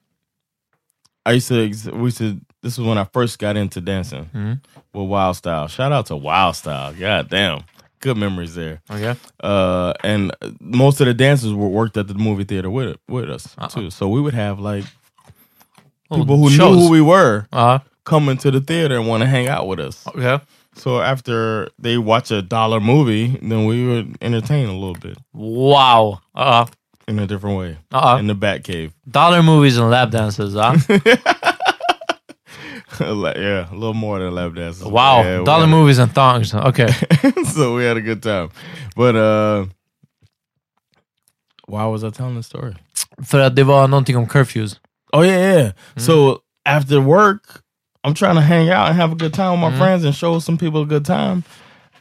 I used to, we used to, this was when I first got into dancing Mhm. with Wild Style. Shout out to Wild Style. God damn. Good memories there. Okej. Uh, and most of the dancers were worked at the movie theater with with us Uh-uh. too. So we would have like people who shows. knew who we were Uh, coming to the theater and want to hang out with us. okay. So after they watch a dollar movie, then we would entertain a little bit Wow. Uh, in a different way uh, in the Bat Cave. dollar movies and lap dances. Uh. Like, yeah, a little more than lap dances. Wow. Yeah, dollar had movies and thongs. Okay. so we had a good time. But uh why was I telling the story? För att det var någonting om curfews. Oh yeah, yeah. So after work, I'm trying to hang out and have a good time with my friends and show some people a good time.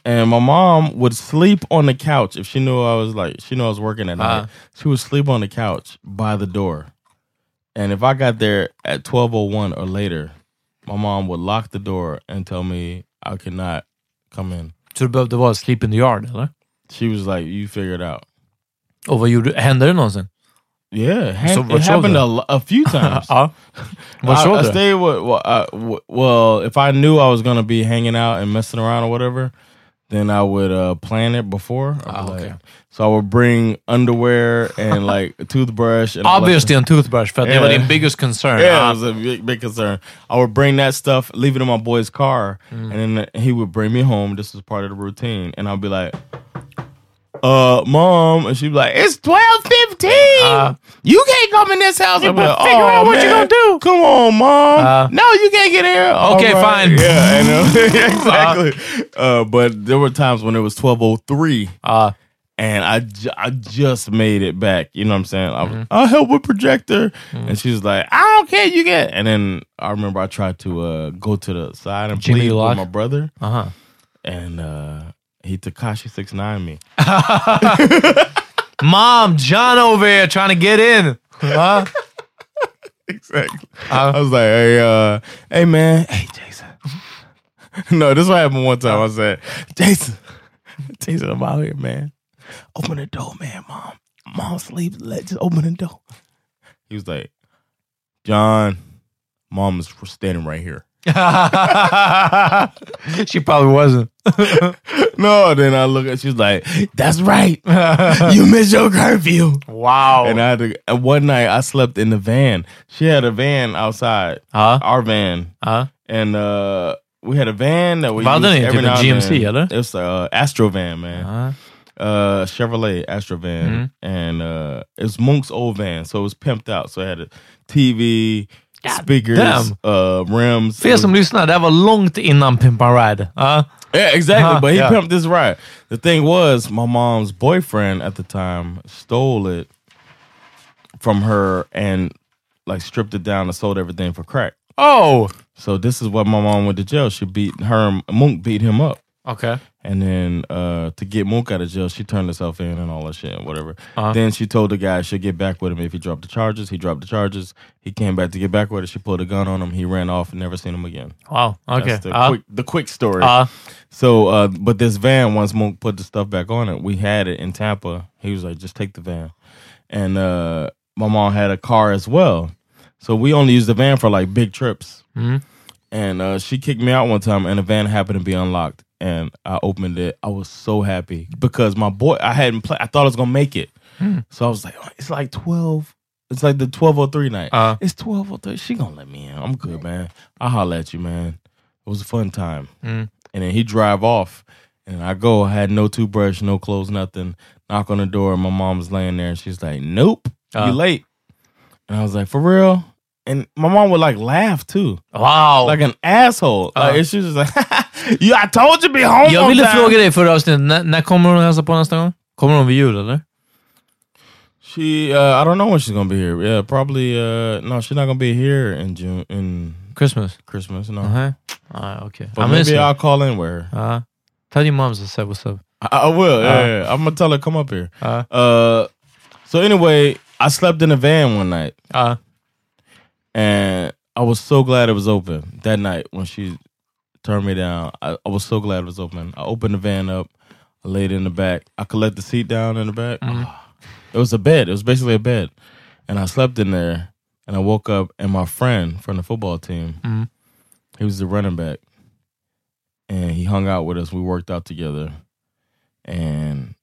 And my mom would sleep on the couch if she knew I was like she knew I was working that night. Uh. She would sleep on the couch by the door. And if I got there at 1201 or later, my mom would lock the door and tell me I could not come in. Så det behövde vara sleep in the yard, eller? She was like, "You figure it out." Och vad gjorde Hände det någonsin? Yeah, ha- So it happened a, a few times. Vad I, I stayed with well, I, well, if I knew I was gonna be hanging out and messing around or whatever, then I would uh, plan it before. Like- okay. so I would bring underwear and like a toothbrush. And Obviously en toothbrush, för att det var Yeah. din biggest concern. Yeah, Ah. it was a big, big concern. I would bring that stuff, leave it in my boy's car, Mm. and then he would bring me home. This was part of the routine, and I'd be like, "Uh, mom," and she'd be like, "It's twelve fifteen. Uh, you can't come in this house." Better like, figure "Oh, out what you man, gonna do." Come on, mom. Uh, no, you can't get here. Okay, "All fine." Yeah, I know exactly. Uh, but there were times when it was twelve oh three. Uh, and I, ju- I just made it back. You know what I'm saying? I, Mm-hmm. I'll help with projector. And she's like, I don't care, you get. And then I remember I tried to uh, go to the side and Jimmy plead Lock? with my brother, aha. and uh, he Tekashi six nine me. Mom, Jon over here trying to get in. Huh? exactly. Uh, I was like, hey, uh, hey man, hey Jason. no, this what happened one time. I said, Jason, Jason, I'm out here, man. Open the door, man. Mom, mom sleep. Let just open the door. He was like, Jon, mom is standing right here. she probably wasn't. No, then I look at she's like, That's right. you missed your curfew. wow. And I had to one night I slept in the van. She had a van outside. Ja. Our van. Ja. And uh we had a van that we used ni? every now and GMC, then. eller? It was uh Astrovan, man. Ja. Uh Chevrolet Astrovan. Mhm. And uh it was Monk's old van, so it was pimped out. So it had a TV, speakers, damn. uh rims. För er som lyssnar, det här var långt innan Pimp and Ride. Ja. Yeah, exactly. Uh-huh, but he yeah. pimped this ride. The thing was, my mom's boyfriend at the time stole it from her and like stripped it down and sold everything for crack. Oh! So this is what my mom went to jail. She beat her and Mook beat him up. Okay. And then uh, to get Mook out of jail, she turned herself in and all that shit, whatever. Uh-huh. Then she told the guy she'll get back with him if he dropped the charges. He dropped the charges. He came back to get back with her. She pulled a gun on him. He ran off and never seen him again. Wow. Okay. That's the, Ja. quick, the quick story. Ja. So, uh, but this van, once Monk put the stuff back on it, we had it in Tampa. He was like, just take the van. And uh, my mom had a car as well. So we only used the van for like big trips. Mhm. And uh, she kicked me out one time, and the van happened to be unlocked. And I opened it. I was so happy because my boy, I hadn't played, I thought I was to make it. So I was like, oh, it's like 12. It's like the 1203 night. Uh. it's 1203. She going to let me in. I'm good, man. I'll holler at you, man. It was a fun time. Mm. And then he drive off. And I go, I had no toothbrush, no clothes, nothing. Knock on the door, and my mom was laying there, and she's like, "Nope, Uh. you late." And I was like, "For real?" And my mom would like laugh too, Wow. like an asshole. Uh. Like and she was just like, "You, I told you to be home." Jag on ville time." fråga dig förra avsnittet, när, när kommer hon hälsa på nästa gång? Kommer hon vid jul eller? She, uh, I don't know when she's gonna be here. Yeah, probably. Uh, no, she's not gonna be here in June in Christmas? Christmas. No, Uh-huh. Ah, okay. but I miss maybe her. I'll call in with her. Ja. Tell your moms I said what's up. I, I will. Yeah, Uh. yeah, I'm gonna tell her come up here. Uh. Uh, so anyway, I slept in a van one night. Ja. Was so glad it was open that night when she turned me down. I, I was so glad it was open. I opened the van up, I laid in the back. I could let the seat down in the back. Ah. It was a bed. It was basically a bed, and I slept in there. And I woke up, and my friend from the football team, Mhm. he was the running back, and he hung out with us. We worked out together, and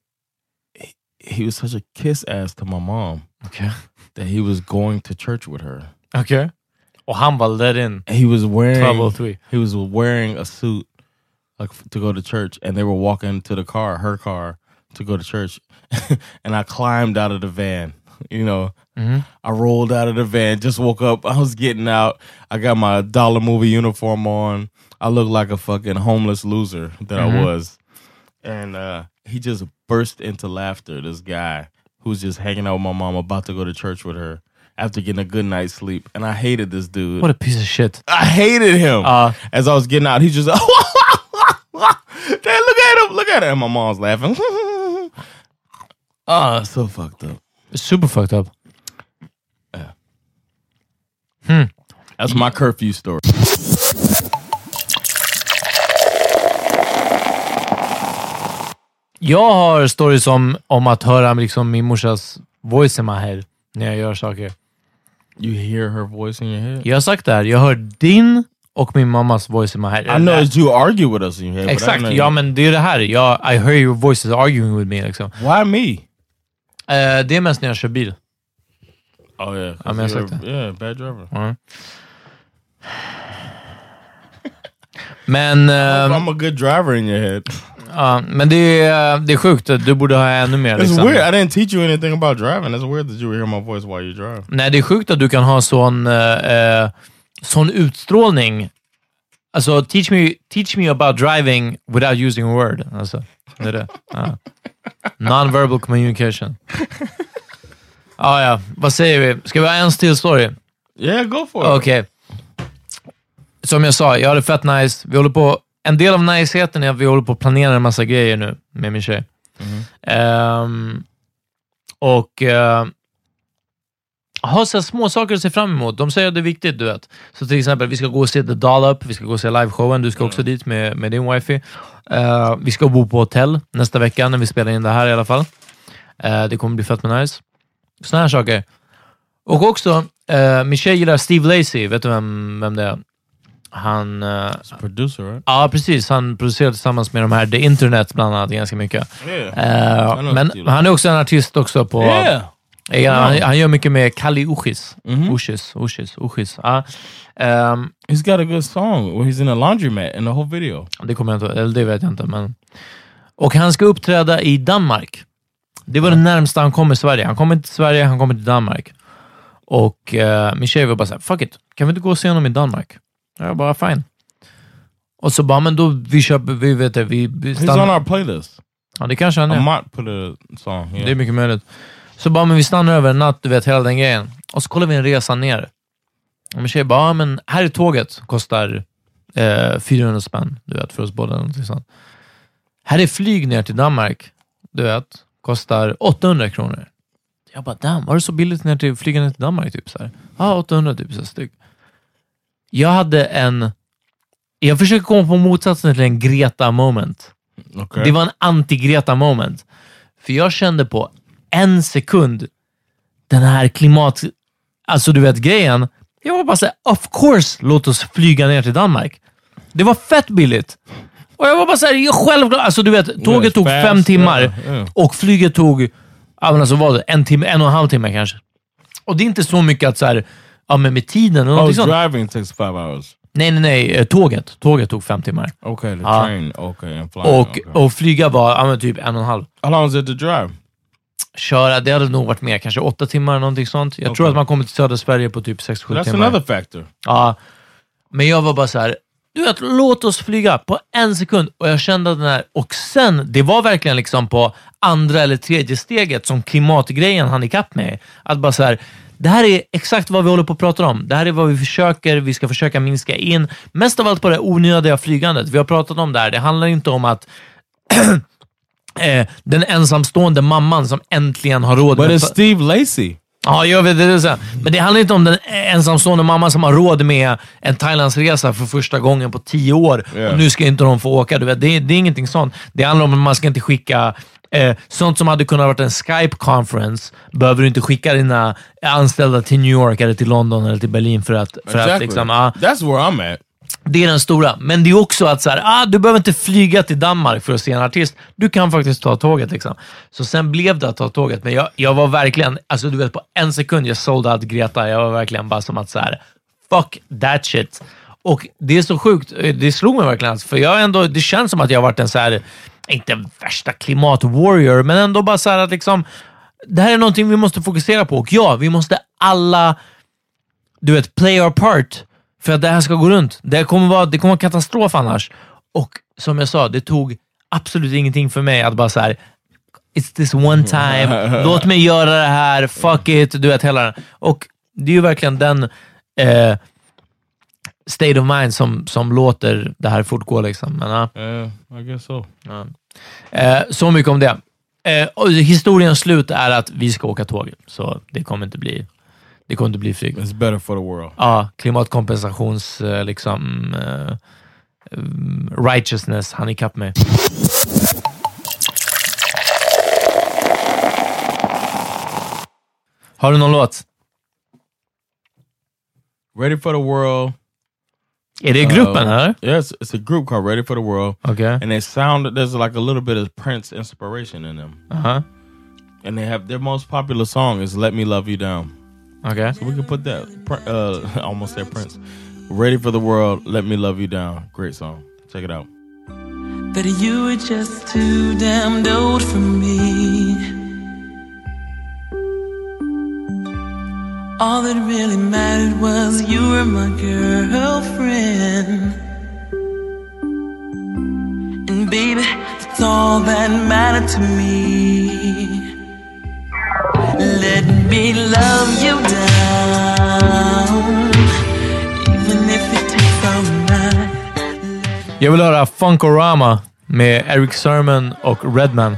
he, he was such a kiss ass to my mom Okay. that he was going to church with her. Okay. Och han var let in. he was wearing 1203. he was wearing a suit like to go to church and they were walking to the car her car to go to church. And i climbed out of the van you know. I rolled out of the van just woke up. I was getting out. I got my dollar movie uniform on. I looked like a fucking homeless loser that i was. And uh, he just burst into laughter this guy who's just hanging out with my mom about to go to church with her after getting a good night's sleep and i hated this dude What a piece of shit. I hated him. Uh, As I was getting out, he just, Dad, look at him, look at him. And my mom's laughing. Ah, so fucked up. Super fucked up. That's my curfew story. Jag har stories om, om att höra liksom min morsas voice in my head när jag gör saker. You hear her voice in your head? Jag har sagt det här, jag hör din och min mammas voice in my head. I know that you argue with us in your head. Exakt, ja men det är det här. Jag, I hear your voices arguing with me. Liksom. Why me? Eh, det är mest när jag kör bil. Oh yeah. Ja, men jag sagt you're- Yeah, bad driver. Ja. Men, ehm, I'm a good driver in your head. Ja, men det, är, det är sjukt. Du borde ha ännu mer. It's Liksom. weird. I didn't teach you anything about driving. It's weird that you hear my voice while you drive. Nej, det är sjukt att du kan ha sån, eh, sån utstrålning. Alltså, teach me, teach me about driving without using a word. Alltså, det är det. Ja. Non-verbal communication. Ah, ja, vad säger vi? Ska vi ha en till story? Yeah, go for it. Okej. Som jag sa, jag har det fett nice. Vi håller på, en del av niceheten är att vi håller på att planera en massa grejer nu med min tjej. Ehm, och uh, ha så små saker att se fram emot. De säger att det är viktigt, du vet. Så till exempel, vi ska gå och se The Dollop, vi ska gå och se liveshowen. Du ska också dit med, med din wifi. Eh, vi ska bo på hotell nästa vecka när vi spelar in det här i alla fall. Eh, det kommer bli fett med nice. Såna här saker. Och också, uh, min tjej gillar Steve Lacy. Vet du vem, vem det är? Han... eh, Producer, right? Ja, precis. Han producerar tillsammans med de här The Internet bland annat ganska mycket. Yeah. Know men han är också en artist också på... Yeah. Ja, han, han gör mycket med Kali Uchis. Mhm. Uchis, Uchis, Uchis. Ja. Ehm, He's got a good song where he's in a laundromat in the whole video. det kommer jag inte eller det vet jag inte. Men... Och han ska uppträda i Danmark. Det var det närmsta han kom i Sverige. Han kommer inte till Sverige, han kommer till Danmark. Och uh, min tjej var bara såhär, fuck it, kan vi inte gå och se honom i Danmark? Jag bara, fine. Och så bara, men då vi köper, vi vet det, vi, vi He's on our playlist. Ja, det kanske han är. Amat put a song. Yeah. Det är mycket möjligt. Så bara, men vi stannar över en natt, du vet, hela den grejen. Och så kollar vi en resa ner. Och min tjej bara, men här är tåget, kostar eh, 400 spänn, du vet, för oss båda. sånt. Här är flyg ner till Danmark, du vet, kostar 800 kronor. Jag bara, damn, var det så billigt ner till flyga ner till Danmark? Typ så här. Ja, 800 typ så styck. Jag hade en... Jag försöker komma på motsatsen till en Greta moment. Okay. Det var en anti-Greta moment. För jag kände på en sekund den här klimat... Alltså du vet grejen. Jag var bara såhär, of course, låt oss flyga ner till Danmark. Det var fett billigt. Och jag var bara såhär, självklart. Alltså du vet, tåget tog fem timmar och flyget tog, alltså vad var det? En, timme, en och en halv timme kanske. Och det är inte så mycket att såhär, ja men med tiden eller Oh, sånt. driving takes five hours. Nej, nej, nej. eh, Tåget. Tåget tog fem timmar. Okay, the Ja. train. Okay, and flying. Och, okay. och flyga var ja, men typ en och en halv. How long is it to drive? köra, det hade nog varit mer, kanske åtta timmar eller någonting sånt. Jag tror Okej. att man kommer till södra Sverige på typ 6-7 That's timmar. another factor. Ja, men jag var bara så här. du vet, låt oss flyga på en sekund. Och jag kände den här, och sen, det var verkligen liksom på andra eller tredje steget som klimatgrejen hann ikapp mig. Att bara så här, det här är exakt vad vi håller på att prata om. Det här är vad vi försöker, vi ska försöka minska in. Mest av allt på det onödiga flygandet. Vi har pratat om det här. Det handlar inte om att eh, den ensamstående mamman som äntligen har råd But it's Steve Lacy. Ja, jag vet det. så. Men det handlar inte om den ensamstående mamman som har råd med en Thailandsresa för första gången på tio år Yeah. och nu ska inte de få åka. Du vet, det, är- det är ingenting sånt. Det handlar om att man ska inte skicka eh, sånt som hade kunnat vara en Skype-conference. Behöver du inte skicka dina anställda till New York, eller till London eller till Berlin för att... För att Exactly. liksom, ja, That's where I'm at det är den stora. Men det är också att så här, ah, du behöver inte flyga till Danmark för att se en artist. Du kan faktiskt ta tåget. Liksom. Så sen blev det att ta tåget. Men jag, jag var verkligen, alltså du vet på en sekund jag sålde allt Greta. Jag var verkligen bara som att så här, fuck that shit. Och det är så sjukt, det slog mig verkligen, för jag ändå, det känns som att jag har varit en så här, inte värsta klimat-warrior, men ändå bara så här att liksom, det här är någonting vi måste fokusera på. Och ja, vi måste alla, du vet, play our part för att det här ska gå runt. Det kommer vara, det kommer vara katastrof annars. Och som jag sa, det tog absolut ingenting för mig att bara så här, it's this one time, låt mig göra det här, fuck it, du vet hela den. Och det är ju verkligen den eh, state of mind som, som låter det här fortgå. Liksom. Men. Yeah, I guess so. Ja. Eh, så mycket om det. Eh, historiens slut är att vi ska åka tåg, så det kommer inte bli, det kommer inte bli flyg. It's better for the world. Ja, klimatkompensations eh, liksom, eh, um, righteousness, han ikapp mig. Har du någon låt? Ready for the world. Är det gruppen Uh, eller? Yes, it's a group called Ready for the World. Okay. And they sound there's like a little bit of Prince inspiration in them. Uh-huh. And they have their most popular song is "Let Me Love You Down." Okay. So we can put that. Uh, almost there, Prince. Ready for the World. Let Me Love You Down. Great song. Check it out. But you were just too damned old for me. All that really mattered was you were my girlfriend. And baby, that's all that mattered to me. Let me love you down. Even if it takes all night. Jag vill höra Funkorama med Erick Sermon och Redman.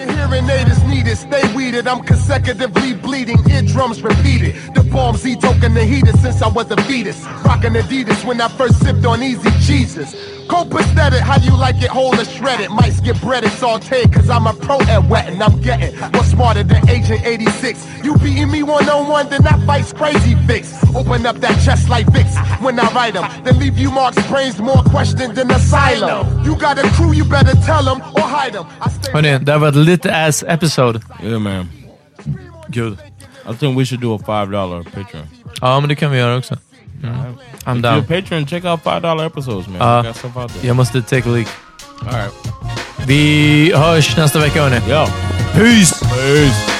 Your hearing aid is needed, stay weeded. I'm consecutively bleeding, eardrums repeated. The palm Z token the heater since I was a fetus. Rockin' Adidas when I first sipped on Easy Jesus. Copacetic, how you like it whole or shredded? Might get breaded, sauteed, cause I'm a pro at wetting. I'm getting more smarter than Agent 86. You beating me one on one, then I fight's crazy fix. Open up that chest like Vicks when I write them. Then leave you marks brains more questioned than asylum. You got a crew, you better tell them or hide them. I stay Hörni, det här var ett lit ass episode. Yeah, man. Good. I think we should do a five dollar Patreon. Ja, men det kan vi göra också. I'm If you're a patron, check out five dollar episodes, man. Ja, we got stuff out there. jag måste take a leak. All right. Vi hörs nästa vecka hörni. Yo. Peace! Peace.